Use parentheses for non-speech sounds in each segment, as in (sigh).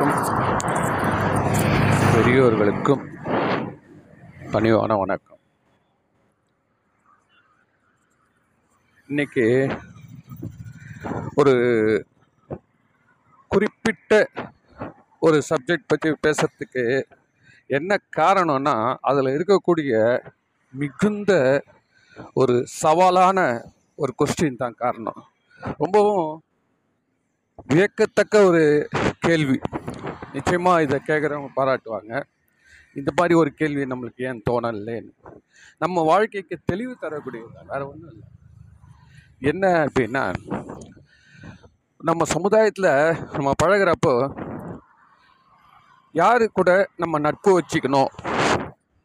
அனைவருக்கும் பெரியோர்களுக்கும் பணிவான வணக்கம். இன்னைக்கு ஒரு குறிப்பிட்ட ஒரு சப்ஜெக்ட் பற்றி பேசுறதுக்கு என்ன காரணம்னா அதில் இருக்கக்கூடிய மிகுந்த ஒரு சவாலான ஒரு கொஸ்டின் தான் காரணம். ரொம்பவும் வியக்கத்தக்க ஒரு கேள்வி. நிச்சயமாக இதை கேட்குறவங்க பாராட்டுவாங்க. இந்த மாதிரி ஒரு கேள்வி நம்மளுக்கு ஏன் தோணலேன்னு. நம்ம வாழ்க்கைக்கு தெளிவு தரக்கூடியது வேறு ஒன்றும் இல்லை. என்ன அப்படின்னா நம்ம சமுதாயத்தில் நம்ம பழகுறப்போ யார் கூட நம்ம நட்பு வச்சுக்கணும்?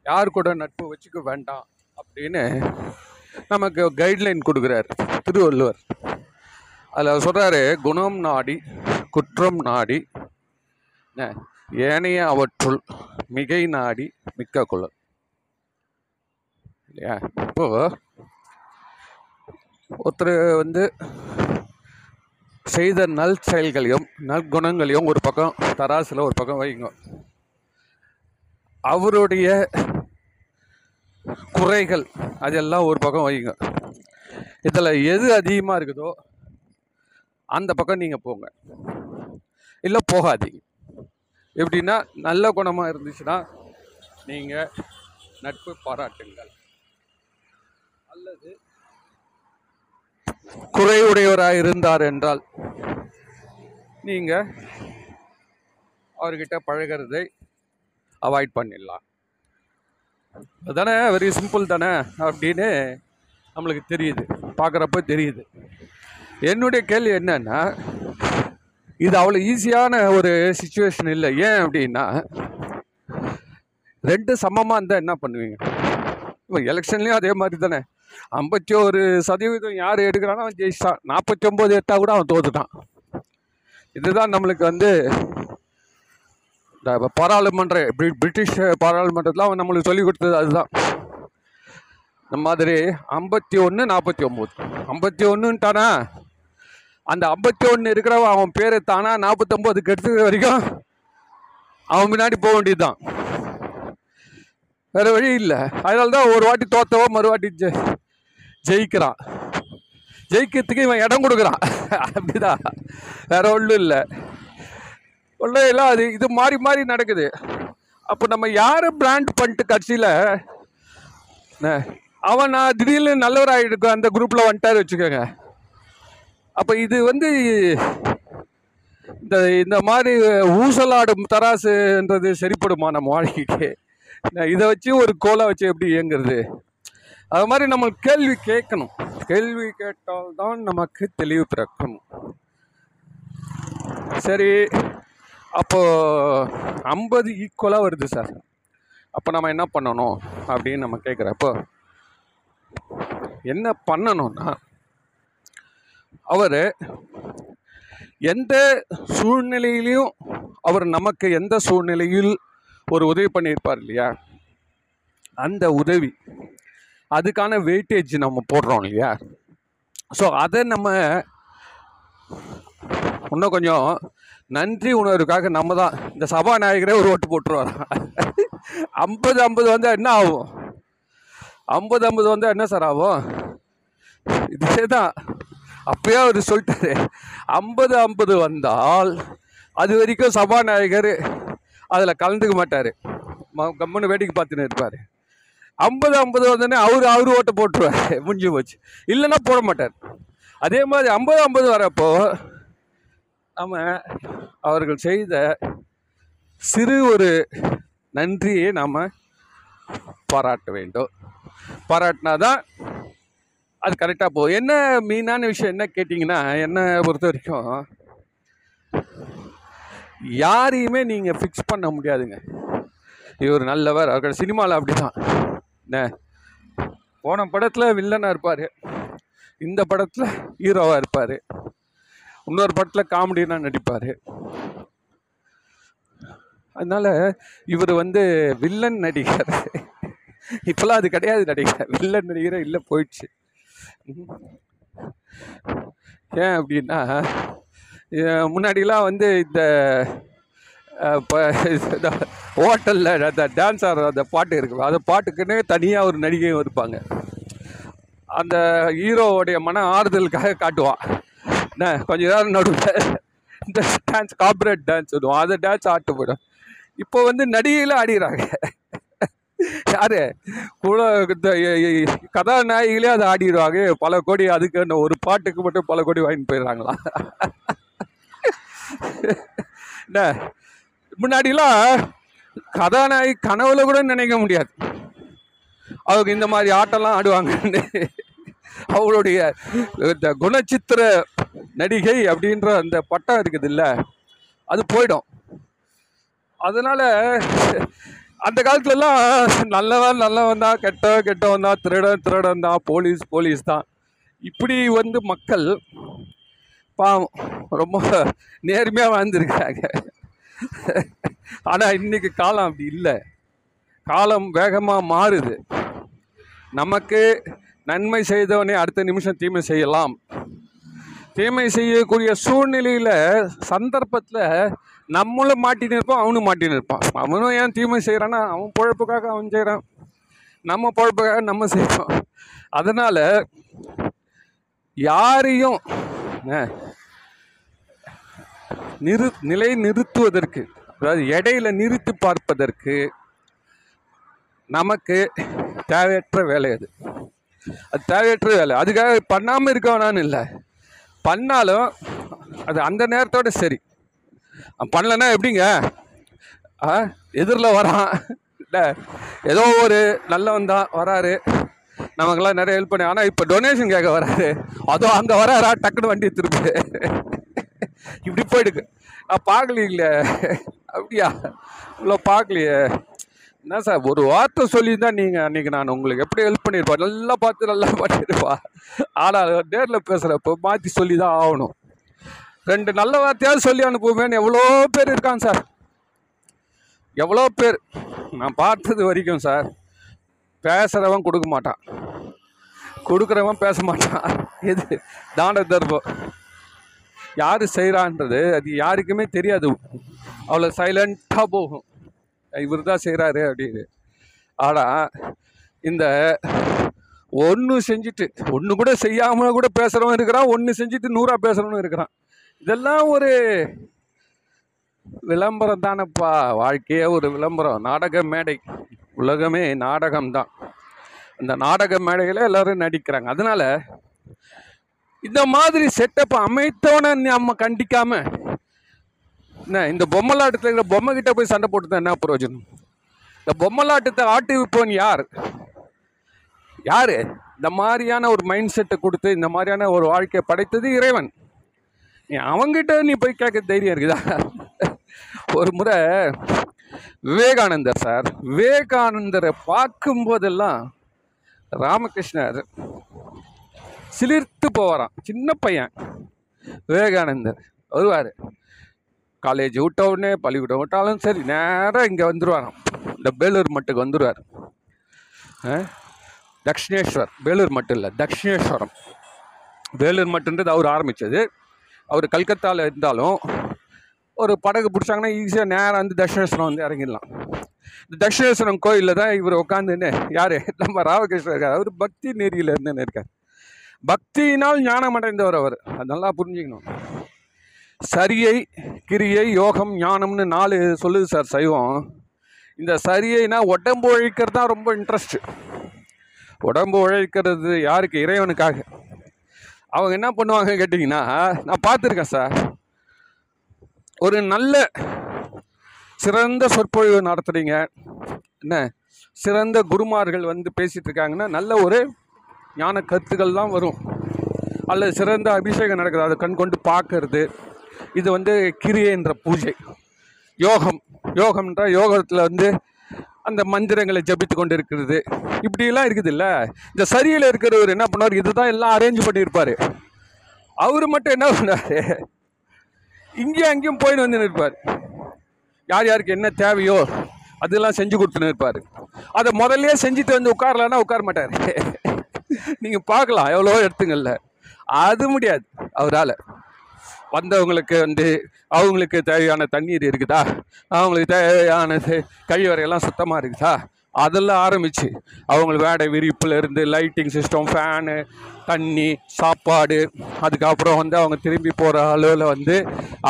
யார் கூட நட்பு வச்சுக்க வேண்டாம் அப்படின்னு நமக்கு கைட்லைன் கொடுக்குறாரு. திருவள்ளுவர். அதில் சொல்கிறாரு குணம் நாடி குற்றம் நாடி ஏனைய அவற்றுள் மிகை நாடி மிக்க குழு இல்லையா? இப்போ ஒருத்தர் வந்து செய்த நல் செயல்களையும் நற்குணங்களையும் ஒரு பக்கம் தராசில் ஒரு பக்கம் வைங்க. அவருடைய குறைகள் அதெல்லாம் ஒரு பக்கம் வைங்க. இதில் எது அதிகமாக இருக்குதோ அந்த பக்கம் நீங்கள் போங்க. இல்லை போகாதீங்க எப்படின்னா நல்ல குணமாக இருந்துச்சுன்னா நீங்கள் நட்பு பாராட்டுங்கள். அல்லது குறையுடையவராக இருந்தார் என்றால் நீங்கள் அவர்கிட்ட பழகிறதை அவாய்ட் பண்ணிடலாம். அதுதானே வெரி சிம்பிள் தானே? அப்படின்னு நம்மளுக்கு தெரியுது. பார்க்குறப்ப தெரியுது. என்னுடைய கேள்வி என்னன்னா இது அவ்வளோ ஈஸியான ஒரு சுச்சுவேஷன் இல்லை. ஏன் அப்படின்னா ரெண்டு சமமாக இருந்தால் என்ன பண்ணுவீங்க? இப்போ எலெக்ஷன்லேயும் அதே மாதிரி தானே. ஐம்பத்தி ஒரு சதவீதம் யார் எடுக்கிறானோ அவன் ஜெயிச்சிட்டான் நாற்பத்தி ஒம்பது எடுத்தால் கூட அவன் தோத்துட்டான். இதுதான் நம்மளுக்கு வந்து இந்த பாராளுமன்ற பிரி- பிரிட்டிஷ் பாராளுமன்றத்தில் அவன் நம்மளுக்கு சொல்லிக் கொடுத்தது அதுதான். இந்த மாதிரி ஐம்பத்தி ஒன்று நாற்பத்தி ஒம்பது ஐம்பத்தி ஒன்றுன்ட்டானா அந்த ஐம்பத்தி ஒன்று இருக்கிறவன் அவன் பேரை தானா? நாற்பத்தொம்போதுக்கு எடுத்துக்கிற வரைக்கும் அவன் முன்னாடி போக வேண்டியதுதான். வேறு வழி இல்லை. அதனால தான் ஒரு வாட்டி தோத்தவோ மறுவாட்டி ஜெ ஜெயிக்கிறான். ஜெயிக்கிறதுக்கு இவன் இடம் கொடுக்குறான். அப்படிதான். வேற ஒன்றும் இல்லை. ஒன்றும் இல்லை. அது இது மாறி மாறி நடக்குது. அப்போ நம்ம யாரை பிராண்ட் பண்ணிட்டு கட்சியில் அவன் நான் திடீர்னு நல்லவராகிருக்கு அந்த குரூப்பில் வந்துட்டார் வச்சுக்கோங்க. அப்போ இது வந்து இந்த இந்த மாதிரி ஊசலாடும் தராசுன்றது சரிப்படுமா நம்ம வாழ்க்கைக்கு? இதை வச்சு ஒரு கோலை வச்சு எப்படி இயங்குறது? அது மாதிரி நம்ம கேள்வி கேட்கணும். கேள்வி கேட்டால்தான் நமக்கு தெளிவு பிறக்கும் சரி அப்போ ஐம்பது ஈக்குவலாக வருது சார் அப்போ நம்ம என்ன பண்ணணும் அப்படின்னு நம்ம கேட்குறப்போ என்ன பண்ணணும்னா அவர் எந்த சூழ்நிலையிலையும் அவர் நமக்கு எந்த சூழ்நிலையில் ஒரு உதவி பண்ணியிருப்பார் இல்லையா? அந்த உதவி அதுக்கான வெயிட்டேஜ் நம்ம போடுறோம் இல்லையா? ஸோ அதை நம்ம இன்னும் கொஞ்சம் நன்றி உணர்வுக்காக நம்ம தான் இந்த சபாநாயகரே ஒரு ஓட்டு போட்டுருவார்? ஐம்பது ஐம்பது வந்தால் என்ன ஆகும்? ஐம்பது ஐம்பது வந்தால் என்ன சார் ஆகும்? இதே தான் அப்பயே அவர் சொல்லிட்டாரு ஐம்பது ஐம்பது வந்தால் அது வரைக்கும் சபாநாயகர் அதில் கலந்துக்க மாட்டார். கம்முன்னு வேடிக்கை பார்த்துன்னு இருப்பார். ஐம்பது ஐம்பது வந்தோடனே அவர் அவர் ஓட்டை போட்டுருவார். (laughs) முடிஞ்சு போச்சு. இல்லைன்னா போட மாட்டார். அதே மாதிரி ஐம்பது ஐம்பது வரப்போ நம்ம அவர்கள் செய்த சிறு ஒரு நன்றியை நாம் பாராட்ட வேண்டும். பாராட்டினா தான் அது கரெக்டாக போகும் என்ன மீனான விஷயம் என்ன கேட்டிங்கன்னா என்னை பொறுத்த வரைக்கும் யாரையுமே நீங்கள் ஃபிக்ஸ் பண்ண முடியாதுங்க. இவர் நல்லவர் அவர் சினிமாவில் அப்படி தான் என்ன? போன படத்தில் வில்லனாக இருப்பார். இந்த படத்தில் ஹீரோவாக இருப்பார். இன்னொரு படத்தில் காமெடியாக நடிப்பார். அதனால் இவர் வந்து வில்லன் நடிகர். இப்போலாம் அது கிடையாது நடிகர். வில்லன் நடிகரே இல்லை போயிடுச்சு. ஏன் அப்படின்னா முன்னாடிலாம் வந்து இந்த இப்போ ஹோட்டலில் அந்த டான்ஸ் ஆடுற அந்த பாட்டு இருக்கு அந்த பாட்டுக்குன்னே தனியாக ஒரு நடிகையும் இருப்பாங்க. அந்த ஹீரோவுடைய மன ஆறுதலுக்காக காட்டுவான். என்ன கொஞ்ச நேரம் நடுவில் இந்த டான்ஸ் கார்பரேட் டான்ஸ் விடுவோம் அந்த டான்ஸ் ஆட்டு போயிடும். இப்போ வந்து நடிகையில் ஆடிடுறாங்க. யாரு? கூட இந்த கதாநாயகிகளே அதை ஆடிடுவாங்க. பல கோடி அதுக்கு என்ன ஒரு பாட்டுக்கு மட்டும் பல கோடி வாங்கிட்டு போயிடுறாங்களா? என்ன? முன்னாடிலாம் கதாநாயகி கனவுல கூட நினைக்க முடியாது. அவங்க இந்த மாதிரி ஆட்டம்லாம் ஆடுவாங்கன்னு. அவளுடைய இந்த குணச்சித்திர நடிகை அப்படின்ற அந்த பட்டம் இருக்குது இல்லை அது போயிடும். அதனால அந்த காலத்துலலாம் நல்லவன் நல்லவன் தான் கெட்ட கெட்டவன் தான் திருடன் திருடன் தான் போலீஸ் போலீஸ் தான் இப்படி வந்து மக்கள் பாவம் ரொம்ப நேர்மையாக வாழ்ந்துருக்காங்க ஆனால் இன்னைக்கு காலம் அப்படி இல்லை. காலம் வேகமாக மாறுது. நமக்கு நன்மை செய்தவனே அடுத்த நிமிஷம் தீமை செய்யலாம். தீமை செய்யக்கூடிய சூழ்நிலையில் சந்தர்ப்பத்தில் நம்மளும் மாட்டின்னு இருப்போம் அவனும் மாட்டின்னு இருப்பான். அவனும் ஏன் தீமை செய்கிறான்னா அவன் பொழப்புக்காக அவன் செய்கிறான் நம்ம பொழப்புக்காக நம்ம செய்கிறோம் அதனால் யாரையும் நிறு நிலை நிறுத்துவதற்கு அதாவது இடையில நிறுத்தி பார்ப்பதற்கு நமக்கு தேவையற்ற வேலை அது. அது தேவையற்ற வேலை. அதுக்காக பண்ணாமல் இருக்கவனான்னு இல்லை. பண்ணாலும் அது அந்த நேரத்தோட சரி. பண்ணலன்னா எப்படிங்க? ஆ எதிரில் வரான். இல்லை ஏதோ ஒரு நல்லவன் தான் வராரு. நமக்கெல்லாம் நிறைய ஹெல்ப் பண்ணி ஆனால் இப்போ டொனேஷன் கேட்க வராரு. அதுவும் அங்கே வராரா? டக்குன்னு வண்டி திருப்பி இப்படி போயிடுக்கு நான் பார்க்கலீங்களே. அப்படியா? இவ்வளோ பார்க்கலையே. என்ன சார் ஒரு வார்த்தை சொல்லியிருந்தா நீங்கள் அன்றைக்கி நான் உங்களுக்கு எப்படி ஹெல்ப் பண்ணியிருப்பா நல்லா பார்த்து நல்லா பண்ணியிருப்பா. ஆனால் நேரில் பேசுகிறப்போ மாற்றி சொல்லி தான் ஆகணும். ரெண்டு நல்ல வார்த்தையாவது சொல்லி அனுப்புவேன்னு எவ்வளோ பேர் இருக்காங்க சார். எவ்வளோ பேர். நான் பார்த்தது வரைக்கும் சார் பேசுகிறவன் கொடுக்க மாட்டான். கொடுக்குறவன் பேச மாட்டான். எது? தான தர்மம். யார் செய்கிறான்றது அது யாருக்குமே தெரியாது. அவ்வளோ சைலண்ட்டாக போகும். இவர் தான் செய்கிறாரு அப்படின்னு. ஆனால் இந்த ஒன்று செஞ்சுட்டு ஒன்று கூட செய்யாமல் கூட பேசுகிறவன் இருக்கிறான் ஒன்று செஞ்சுட்டு நூறாக பேசுகிறவனும் இருக்கிறான். இதெல்லாம் ஒரு விளம்பரம் தானப்பா. வாழ்க்கையே ஒரு விளம்பரம். நாடக மேடை. உலகமே நாடகம்தான். அந்த நாடக மேடையில் எல்லாரும் நடிக்கிறாங்க. அதனால இந்த மாதிரி செட்டப்பை அமைத்தவனை நம்ம கண்டிக்காம என்ன இந்த பொம்மலாட்டத்தில் இருக்கிற பொம்மை கிட்ட போய் சண்டை போட்டு தான் என்ன பிரயோஜனம்? இந்த பொம்மலாட்டத்தை ஆட்டி விப்பவன் யார்? யாரு? இந்த மாதிரியான ஒரு மைண்ட் செட்டை கொடுத்து இந்த மாதிரியான ஒரு வாழ்க்கையை படைத்தது இறைவன். நீ அவங்கிட்ட நீ போய் கேட்க தைரியம் இருக்குதா? ஒரு முறை விவேகானந்தர் சார் விவேகானந்தரை பார்க்கும்போதெல்லாம் ராமகிருஷ்ணர் சிலிர்த்து போவாராம். சின்ன பையன் விவேகானந்தர். வருவார். காலேஜ் விட்ட உடனே பள்ளிக்கூடம் விட்டாலும் சரி நேராக இங்கே வந்துடுவாராம் இந்த பேலூர் மட்டுக்கு வந்துடுவார் தக்ஷிணேஸ்வர் பேலூர் மட்டும் இல்லை தக்ஷிணேஸ்வரம் வேலூர் மட்டுன்றது அவர் ஆரம்பித்தது அவர் கல்கத்தாவில் இருந்தாலும் ஒரு படகு பிடிச்சாங்கன்னா ஈஸியாக நேராக வந்து தட்சிணேஸ்வரம் வந்து இறங்கிடலாம். இந்த தட்சிணேஸ்வரம் கோயிலில் தான் இவர் உட்காந்துன்னு யார்? நம்ம ராமகிருஷ்ணர் இருக்கார். அவர் பக்தி நெறியில் இருந்துன்னு இருக்கார். பக்தியினால் ஞானம் அடைந்தவர் அவர். அது நல்லா புரிஞ்சுக்கணும். சரியை கிரியை யோகம் ஞானம்னு நாலு சொல்லுது சார் சைவம். இந்த சரியைனா உடம்பு உழைக்கிறது தான் ரொம்ப இன்ட்ரெஸ்ட் உடம்பு உழைக்கிறது யாருக்கு? இறைவனுக்காக. அவங்க என்ன பண்ணுவாங்க கேட்டிங்கன்னா நான் பார்த்துருக்கேன் சார் ஒரு நல்ல சிறந்த சொற்பொழிவு நடத்துகிறீங்க என்ன? சிறந்த குருமார்கள் வந்து பேசிகிட்டு இருக்காங்கன்னா நல்ல ஒரு ஞான கருத்துக்கள் தான் வரும். அல்லது சிறந்த அபிஷேகம் நடக்குது அதை கண் கொண்டு பார்க்கறது. இது வந்து கிரியைன்ற பூஜை. யோகம். யோகம்ன்ற யோகத்தில் வந்து அந்த மந்திரங்களை ஜபித்து கொண்டு இருக்கிறது இப்படியெல்லாம் இருக்குது இல்லை இந்த சரியில் இருக்கிறவர் என்ன பண்ணுவார்? இதுதான் எல்லாம் அரேஞ்ச் பண்ணியிருப்பார். அவர் மட்டும் என்ன பண்ணார் இங்கேயும் அங்கேயும் போயின்னு வந்து நிற்பார். யார் யாருக்கு என்ன தேவையோ அதெல்லாம் செஞ்சு கொடுத்துன்னு இருப்பார் அதை முதல்லையே செஞ்சுட்டு வந்து உட்காரலன்னா உட்கார மாட்டார். (laughs) நீங்கள் பார்க்கலாம் எவ்வளோ எடுத்துங்கள்ல. அது முடியாது அவரால். வந்தவங்களுக்கு வந்து அவங்களுக்கு தேவையான தண்ணீர் இருக்குதா? அவங்களுக்கு தேவையான கழிவறையெல்லாம் சுத்தமாக இருக்குதா? அதெல்லாம் ஆரம்பிச்சு. அவங்களுக்கு வேடை விரிப்புலேருந்து லைட்டிங் சிஸ்டம் ஃபேனு தண்ணி சாப்பாடு அதுக்கப்புறம் வந்து அவங்க திரும்பி போகிற அளவில் வந்து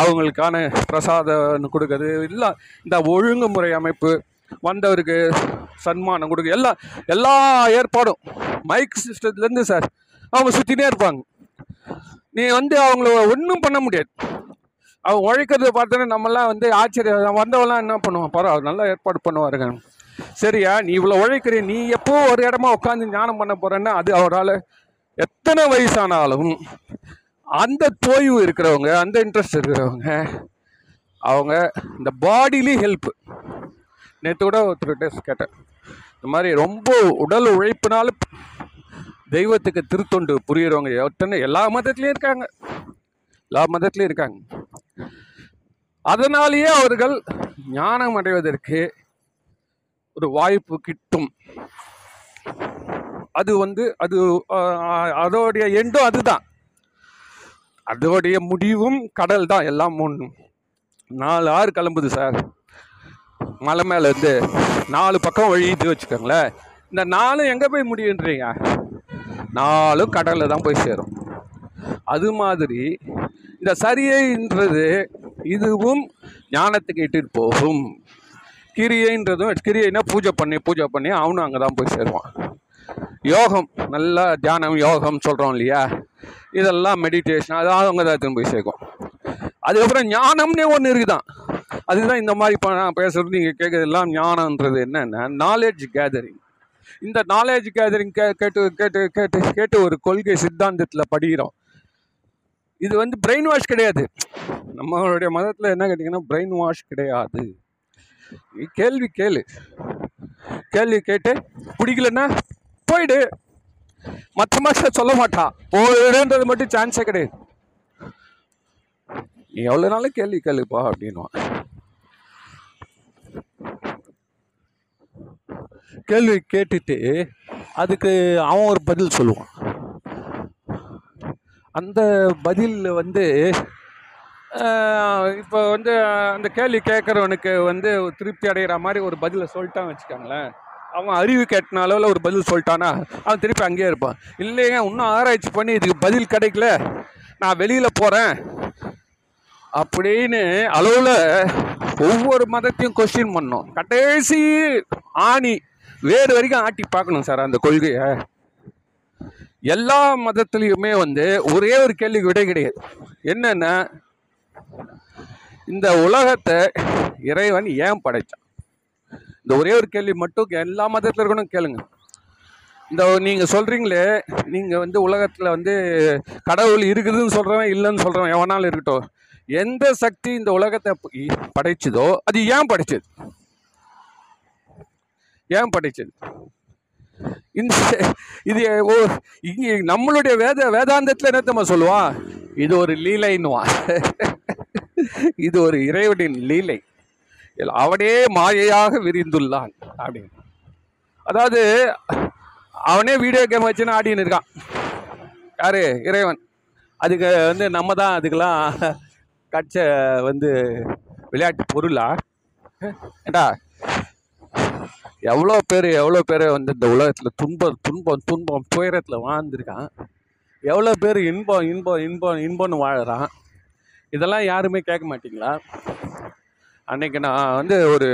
அவங்களுக்கான பிரசாதம் கொடுக்குறது. எல்லாம் இந்த ஒழுங்குமுறை அமைப்பு வந்தவருக்கு சன்மானம் கொடுக்க எல்லா எல்லா ஏற்பாடும். மைக் சிஸ்டத்துலேருந்து சார் அவங்க சுற்றினே இருப்பாங்க. நீ வந்து அவங்கள ஒன்றும் பண்ண முடியாது. அவங்க உழைக்கிறத பார்த்தோன்னா நம்மலாம் வந்து ஆச்சரியம் வந்தவெல்லாம் என்ன பண்ணுவான்? பரவாயில்ல நல்லா ஏற்பாடு பண்ணுவாருங்க. சரியா? நீ இவ்வளோ உழைக்கிற நீ எப்போ ஒரு இடமா உட்காந்து ஞானம் பண்ண போறேன்னா அது அவரால் எத்தனை வயசானாலும் அந்த தோய்வு இருக்கிறவங்க அந்த இன்ட்ரெஸ்ட் இருக்கிறவங்க அவங்க இந்த பாடிலி ஹெல்ப் நேற்று கூட ஒருத்தர்கிட்ட கேட்டேன். இந்த மாதிரி ரொம்ப உடல் உழைப்பினால தெய்வத்துக்கு திருத்தொண்டு புரியுறவங்க எத்தனை எல்லா மதத்துலேயும் இருக்காங்க. எல்லா மதத்துலேயும் இருக்காங்க. அதனாலேயே அவர்கள் ஞானம் அடைவதற்கு ஒரு வாய்ப்பு கிட்டும். அது வந்து அது அதோடைய எண்டும் அதுதான். அதோடைய முடிவும் கடல் தான் எல்லாம் ஒன்று நாலு ஆறு கிளம்புது சார். மலை மேலேருந்து நாலு பக்கம் வழியுது வச்சுக்கோங்களேன். இந்த நாலும் எங்கே போய் முடியுன்றீங்க? நாலும் கடலில் தான் போய் சேரும். அது மாதிரி இந்த சரியைன்றது இதுவும் ஞானத்துக்கு இட்டுட்டு போகும். கிரியைன்றதும் கிரியைனா பூஜை பண்ணி பூஜை பண்ணி அவனும் அங்கே தான் போய் சேருவான். யோகம் நல்லா தியானம் யோகம் சொல்கிறோம் இல்லையா? இதெல்லாம் மெடிடேஷன் அதாவது அவங்க தான் போய் சேர்க்கும். அதுக்கப்புறம் ஞானம்னே ஒன்று இருக்குதான். அதுதான் இந்த மாதிரி இப்போ நான் பேசுகிறது நீங்கள் கேட்குறதெல்லாம் ஞானன்றது என்னென்னா நாலேஜ் கேதரிங் இந்த நாலேஜ் கேதரிங் கே கேட்டு கேட்டு கேட்டு கேட்டு ஒரு கொள்கை சித்தாந்தத்தில் படிக்கிறோம். இது வந்து பிரெயின் வாஷ் கிடையாது. நம்மளுடைய மதத்தில் என்ன கேட்டிங்கன்னா பிரெயின் வாஷ் கிடையாது கேள்வி கேளு. கேள்வி கேட்டு பிடிக்கலன்னா போயிடு. மற்ற மாஸ்டர் சொல்ல மாட்டான் போயிடுன்றது மட்டும் சான்ஸே கிடையாது. நீ எவ்வளோ நாளும் கேள்வி கேளுப்பா அப்படின்னுவான். கேள்வி கேட்டுட்டு அதுக்கு அவன் ஒரு பதில் சொல்லுவான். அந்த பதில் வந்து இப்போ வந்து அந்த கேள்வி கேட்குறவனுக்கு வந்து திருப்தி அடைகிற மாதிரி ஒரு பதிலை சொல்லிட்டான் வச்சுக்கோங்களேன். அவன் அறிவு கேட்டின அளவில் ஒரு பதில் சொல்லிட்டானா அவன் திருப்பி அங்கேயே இருப்பான். இல்லைங்க இன்னும் ஆராய்ச்சி பண்ணி இதுக்கு பதில் கிடைக்கல. நான் வெளியில் போகிறேன் அப்படின்னு அளவில் ஒவ்வொரு மதத்தையும் கொஸ்டின் பண்ணோம். கடைசி ஆணி. வேறு வரைக்கும் ஆட்டி பார்க்கணும் சார் அந்த கொள்கையை. எல்லா மதத்துலேயுமே வந்து ஒரே ஒரு கேள்விக்கு விடை கிடையாது. என்னன்னா இந்த உலகத்தை இறைவன் ஏன் படைத்தான் இந்த ஒரே ஒரு கேள்வி மட்டும் எல்லா மதத்தில் இருக்கணும் கேளுங்க. இந்த நீங்கள் சொல்கிறீங்களே நீங்கள் வந்து உலகத்தில் வந்து கடவுள் இருக்குதுன்னு சொல்கிறவன் இல்லைன்னு சொல்கிறவன் எவனாலும் இருக்கட்டும். எந்த சக்தி இந்த உலகத்தை படைச்சதோ அது ஏன் படைச்சது? ஏன் படைச்சது? இந்த இது ஓ இங்கே நம்மளுடைய வேத வேதாந்தத்தில் என்ன சொல்லுவான் இது ஒரு லீலைன்னுவான் இது ஒரு இறைவனின் லீலை. அவனே மாயையாக விரிந்துள்ளான் அப்படின்னு. அதாவது அவனே வீடியோ கேம் வச்சுன்னு ஆடின்னு இருக்கான். யாரு? இறைவன். அதுக்கு வந்து நம்ம தான் அதுக்கெல்லாம் கட்ச வந்து விளையாட்டு பொருளா? ஏண்டா? எவ்வளோ பேர் எவ்வளோ பேர் வந்து இந்த உலகத்தில் துன்பம் துன்பம் துன்பம் துயரத்தில் வாழ்ந்துருக்கான். எவ்வளோ பேர் இன்பம் இன்பம் இன்பம் இன்பம்னு வாழறான். இதெல்லாம் யாருமே கேட்க மாட்டிங்களா? அன்னைக்கு நான் வந்து ஒரு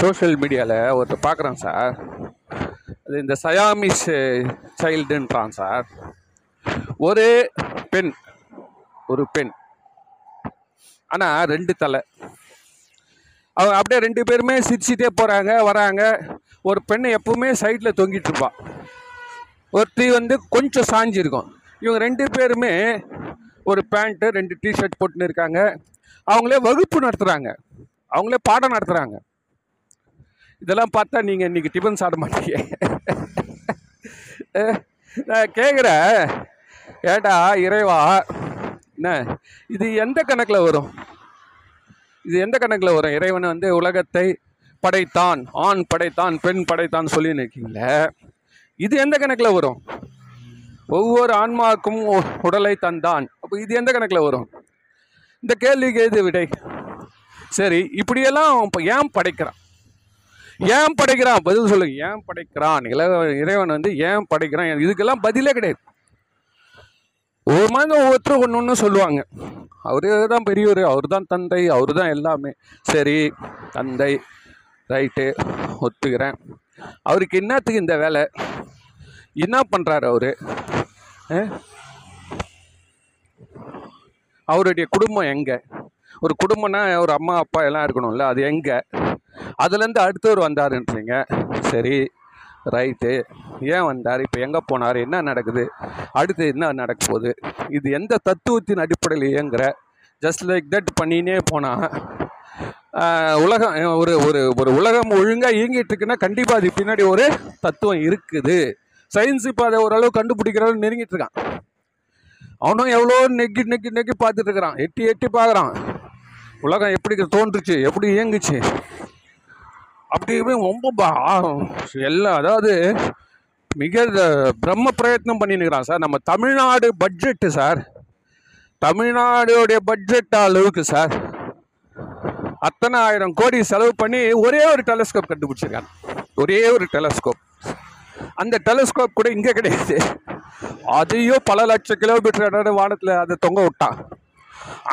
சோஷியல் மீடியாவில் ஒருத்தர் பார்க்குறேன் சார். அது இந்த சயாமிஸ் சைல்டுன்றான் சார். ஒரு பெண் ஒரு பெண். ஆனால் ரெண்டு தலை. அவங்க அப்படியே ரெண்டு பேருமே சிரிச்சிட்டே போகிறாங்க வராங்க. ஒரு பெண்ணை எப்பவுமே சைடில் தொங்கிட்டு இருப்பாள் ஒருத்தி வந்து கொஞ்சம் சாஞ்சிருக்கும் இவங்க ரெண்டு பேருமே ஒரு பேண்ட்டு ரெண்டு டிஷர்ட் போட்டுன்னு இருக்காங்க. அவங்களே வகுப்பு நடத்துகிறாங்க அவங்களே பாடம் நடத்துகிறாங்க இதெல்லாம் பார்த்தா நீங்கள் இன்றைக்கி டிஃபன் சாப்பிட மாட்டீங்க. நான் கேட்குறேன் ஏடா இறைவா என்ன? இது எந்த கணக்கில் வரும்? இது எந்த கணக்கில் வரும்? இறைவன் வந்து உலகத்தை படைத்தான் ஆண் படைத்தான் பெண் படைத்தான் சொல்லி நிற்கீங்கள இது எந்த கணக்கில் வரும்? ஒவ்வொரு ஆன்மாவுக்கும் உ- உடலை தந்தான். அப்போ இது எந்த கணக்கில் வரும்? இந்த கேள்விக்கு எது விடை. சரி இப்படியெல்லாம் இப்போ ஏன் படைக்கிறான்? ஏன் படைக்கிறான்? பதில் சொல்லுங்க. ஏன் படைக்கிறான்? இள- இறைவன் வந்து ஏன் படைக்கிறான்? இதுக்கெல்லாம் பதிலே கிடையாது. ஒரு மாதிரி ஒவ்வொருத்தரும் ஒன்று ஒன்று சொல்லுவாங்க. அவரே தான் பெரியவர் அவர் தான் தந்தை அவர் தான் எல்லாமே. சரி தந்தை ரைட்டு ஒத்துக்கிறேன். அவருக்கு என்னத்துக்கு இந்த வேலை? என்ன பண்ணுறாரு அவர்? அவருடைய குடும்பம் எங்கே? ஒரு குடும்பம்னா ஒரு அம்மா அப்பா எல்லாம் இருக்கணும்ல அது எங்கே? அதுலேருந்து அடுத்தவர் வந்தாருன்றீங்க. சரி. ரைட்டு ஏன் வந்தார்? இப்போ எங்கே போனார்? என்ன நடக்குது? அடுத்து என்ன நடக்க போகுது? இது எந்த தத்துவத்தின் அடிப்படையில் இயங்குற? ஜஸ்ட் லைக் தட் பண்ணினே போனால் உலகம் ஒரு ஒரு ஒரு உலகம் ஒழுங்காக இயங்கிட்டு இருக்குன்னா கண்டிப்பாக அது பின்னாடி ஒரு தத்துவம் இருக்குது. சயின்ஸ் இப்போ அதை ஓரளவு கண்டுபிடிக்கிறவங்க நெருங்கிட்டு இருக்கான். அவனும் எவ்வளோ நெக்கி நெக்கி நெக்கி பார்த்துட்டு இருக்கிறான். எட்டி எட்டி பார்க்குறான். உலகம் எப்படி தோன்றுச்சு? எப்படி இயங்குச்சு? அப்படி இப்படி ரொம்ப எல்லாம் அதாவது மிக பிரம்ம பிரயத்னம் பண்ணினுக்கிறான் சார். நம்ம தமிழ்நாடு பட்ஜெட்டு சார். தமிழ்நாடுடைய பட்ஜெட் அளவுக்கு சார். அத்தனை ஆயிரம் கோடி செலவு பண்ணி ஒரே ஒரு டெலஸ்கோப் கண்டுபிடிச்சிருக்காங்க ஒரே ஒரு டெலஸ்கோப் அந்த டெலஸ்கோப் கூட இங்கே கிடையாது. அதையும் பல லட்சம் கிலோமீட்டர் வானத்தில் அதை தொங்க விட்டான்.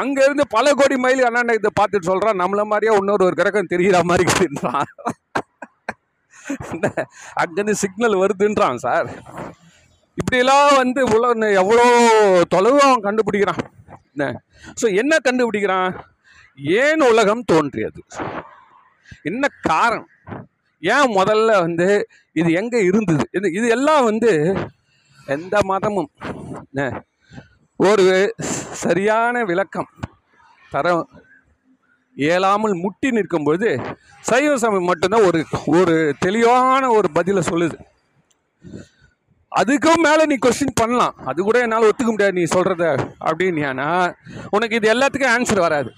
அங்கேருந்து பல கோடி மைல் அண்ணா இதை பார்த்துட்டு சொல்கிறான் நம்மள மாதிரியே இன்னொரு ஒரு கிரகம் தெரிகிற மாதிரி இருக்குன்றான் அங்கேருந்து சிக்னல் வருதுன்றான் சார். இப்படியெல்லாம் வந்து உலக எவ்வளோ தொலைவு அவன் கண்டுபிடிக்கிறான். என்ன ஸோ என்ன கண்டுபிடிக்கிறான்? ஏன் உலகம் தோன்றியது? என்ன காரணம்? ஏன் முதல்ல வந்து இது எங்கே இருந்தது? இது இது எல்லாம் வந்து எந்த மதமும் என்ன, ஒரு சரியான விளக்கம் தர இயலாமல் முட்டி நிற்கும்பொழுது சைவ சமயம் மட்டும்தான் ஒரு ஒரு தெளிவான ஒரு பதிலை சொல்லுது. அதுக்கும் மேலே நீ கொஸ்டின் பண்ணலாம். அது கூட என்னால் ஒத்துக்க முடியாது நீ சொல்கிறத அப்படின்னா உனக்கு இது எல்லாத்துக்கும் ஆன்சர் வராது.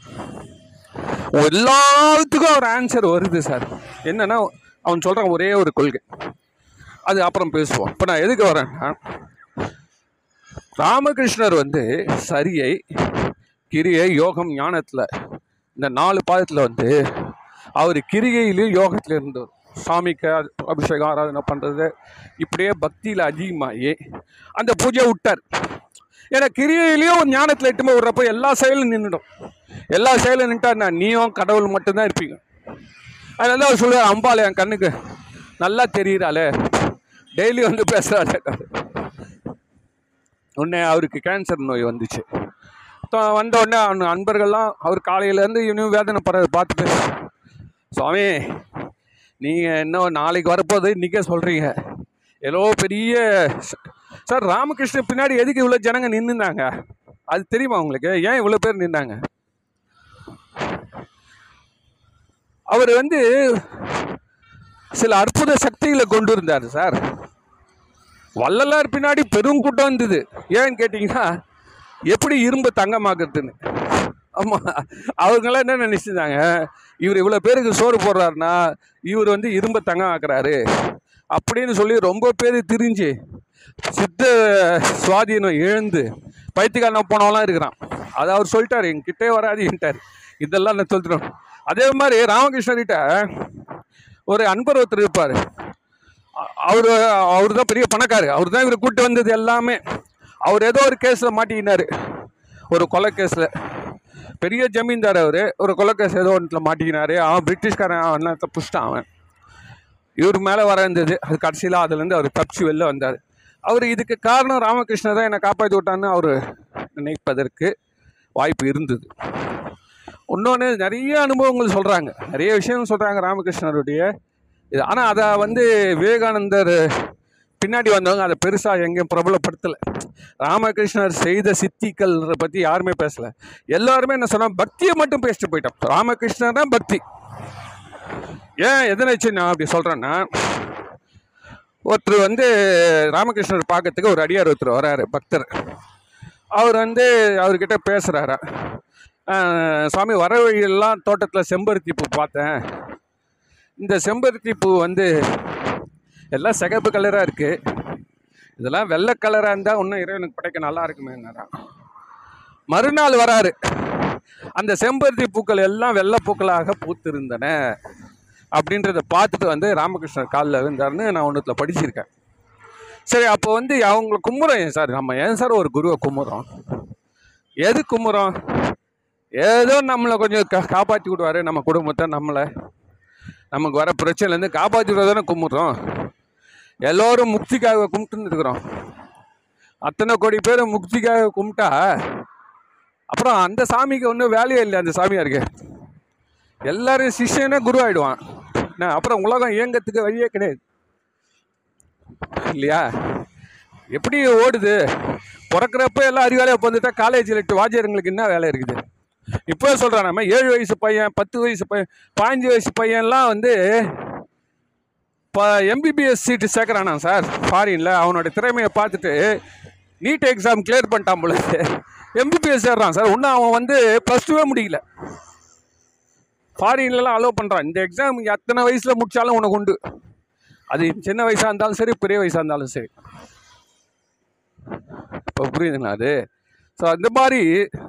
எல்லாத்துக்கும் ஒரு ஆன்சர் வருது சார் என்னென்னா அவன் சொல்கிறான் ஒரே ஒரு கொள்கை. அது அப்புறம் பேசுவோம். இப்போ நான் எதுக்கு வரேன்னா ராமகிருஷ்ணர் வந்து சரியை கிரியை யோகம் ஞானத்தில் இந்த நாலு பாதத்தில் வந்து அவர் கிரிகையிலையும் யோகத்தில் இருந்தவர் சாமிக்கு அபிஷேகம் ஆராதனை பண்ணுறது இப்படியே பக்தியில் அதிகமாகி அந்த பூஜையை விட்டார். ஏன்னா கிரியையிலையும் ஞானத்தில் எட்டுமே விடுறப்போ எல்லா செயலும் நின்றுடும் எல்லா செயலும் நின்றுட்டா நீயும் கடவுள் மட்டும்தான் இருப்பீங்க. அதனால அவர் சொல்லுவார் அம்பாள் என் கண்ணுக்கு நல்லா தெரியுறாளே. டெய்லி வந்து பேசுகிறாள் உடனே அவருக்கு கேன்சர் நோய் வந்துச்சு. த- வந்த உடனே அவன் அன்பர்கள்லாம் அவர் காலையிலேருந்து இவனையும் வேதனை படுறது பார்த்துட்டு சுவாமி நீங்கள் இன்னும் நாளைக்கு வரப்போகுது இன்றைக்கே சொல்கிறீங்க ஏதோ பெரிய சார் ராமகிருஷ்ணன் பின்னாடி எதுக்கு இவ்வளோ ஜனங்க நின்றுந்தாங்க அது தெரியுமா உங்களுக்கு? ஏன் இவ்வளோ பேர் நின்றாங்க அவர் வந்து சில அற்புத சக்திகளை கொண்டு இருந்தார் சார். வள்ளலார் பின்னாடி பெரும் கூட்டம் இருந்தது ஏன்னு கேட்டிங்கன்னா எப்படி இரும்பு தங்கமாக்குறதுன்னு. ஆமாம் அவங்களாம் என்ன நினச்சிருந்தாங்க? இவர் இவ்வளோ பேருக்கு சோறு போடுறாருன்னா இவர் வந்து இரும்பை தங்கம் ஆக்குறாரு அப்படின்னு சொல்லி ரொம்ப பேர் திரிஞ்சு சித்த சுவாதீனம் எழுந்து பைத்தியக்காரன் போனவெல்லாம் இருக்கிறான். அதை அவர் சொல்லிட்டார் என்கிட்டே வராதுன்ட்டார் இதெல்லாம் நான் சொல்லிட்டுறோம் அதே மாதிரி ராமகிருஷ்ணர்கிட்ட ஒரு அன்பர் ஒருத்தர் இருப்பார். அவர் அவர் தான் பெரிய பணக்காரு. அவர் தான் இவரை கூட்டு வந்தது எல்லாமே. அவர் ஏதோ ஒரு கேஸில் மாட்டிக்கினார் ஒரு கொலை கேஸில் பெரிய ஜமீன்தார் அவர் ஒரு கொலை கேஸ் ஏதோ ஒன்றில் மாட்டிக்கினார். அவன் பிரிட்டிஷ்காரன் அவன் புஷ்டான் அவன். இவர் மேலே வர இருந்தது. அது கடைசியில் அதுலேருந்து அவர் தப்பிச்சு வெளில வந்தார். அவர் இதுக்கு காரணம் ராமகிருஷ்ணர் தான் என்னை காப்பாற்றி விட்டான்னு அவர் நினைப்பதற்கு வாய்ப்பு இருந்தது. இன்னொன்று நிறைய அனுபவங்கள் சொல்கிறாங்க நிறைய விஷயம் சொல்கிறாங்க ராமகிருஷ்ணருடைய இது ஆனால் அதை வந்து விவேகானந்தர் பின்னாடி வந்தவங்க அதை பெருசாக எங்கேயும் பிரபலப்படுத்தலை. ராமகிருஷ்ணர் செய்த சித்திகள் பற்றி யாருமே பேசலை. எல்லாருமே என்ன சொன்னால் பக்தியை மட்டும் பேசிட்டு போயிட்டோம். ராமகிருஷ்ணர் தான் பக்தி. ஏன் எதனை வச்சு நான் அப்படி சொல்கிறேன்னா ஒருத்தர் வந்து ராமகிருஷ்ணர் பார்க்கறதுக்கு ஒரு அடியார் ஒருத்தர் வராரு பக்தர். அவர் வந்து அவர்கிட்ட பேசுகிறாரா சுவாமி வர வழியெல்லாம் தோட்டத்தில் செம்பருத்தி பூ பார்த்தேன். இந்த செம்பருத்தி பூ வந்து எல்லாம் சிகப்பு கலராக இருக்குது இதெல்லாம் வெள்ளை கலராக இருந்தால் இன்னும் இறைவனுக்கு படைக்க நல்லா இருக்குமே நேரம் மறுநாள் வராரு. அந்த செம்பருத்தி பூக்கள் எல்லாம் வெள்ளை பூக்களாக பூத்திருந்தன. அப்படின்றத பார்த்துட்டு வந்து ராமகிருஷ்ணர் காலில் இருந்தார்னு நான் ஒன்றுத்தில் படிச்சிருக்கேன். சரி அப்போ வந்து அவங்கள கும்புறோம் ஏன் சார்? நம்ம ஏன் சார் ஒரு குருவை கும்புறோம் எது கும்புறோம் ஏதோ நம்மளை கொஞ்சம் கா காப்பாற்றி விடுவாரு நம்ம குடும்பத்தை நம்மளை. நமக்கு வர பிரச்சனைலேருந்து காப்பாற்றி தானே கும்பிட்றோம். எல்லோரும் முக்திக்காக கும்பிட்டுன்னு இருக்கிறோம். அத்தனை கோடி பேர் முக்திக்காக கும்பிட்டா அப்புறம் அந்த சாமிக்கு ஒன்றும் வேலையே இல்லை அந்த சாமியாருக்கு. எல்லாரும் சிஷ்யனே குரு ஆகிடுவான் என்ன அப்புறம் உலகம் இயங்கத்துக்கு வழியே கிடையாது. இல்லையா? எப்படி ஓடுது. பிறக்கிறப்ப எல்லாம் அறிவாளியாக வந்துட்டா காலேஜில் எட்டு வாத்தியாருங்களுக்கு என்ன வேலை இருக்குது? இப்போ சொல்கிறேன் நம்ம. ஏழு வயசு பையன் பத்து வயசு பையன் பாஞ்சு வயசு பையன்லாம் வந்து இப்போ எம்பிபிஎஸ் சீட்டு சேர்க்குறானா சார்? ஃபாரினில் அவனோட திறமையை பார்த்துட்டு நீட் எக்ஸாம் கிளியர் பண்ணிட்டான் போல எம்பிபிஎஸ் சேர்றான் சார். இன்னும் அவன் வந்து ப்ளஸ் டூவே முடியல ஃபாரின்லலாம் அலோவ் பண்ணுறான் இந்த எக்ஸாம் எத்தனை வயசில் முடித்தாலும் உனக்கு உண்டு. அது சின்ன வயசாக இருந்தாலும் சரி பெரிய வயசாக இருந்தாலும் சரி. இப்போ புரியுதுங்களா அது? ஸோ அந்த மாதிரி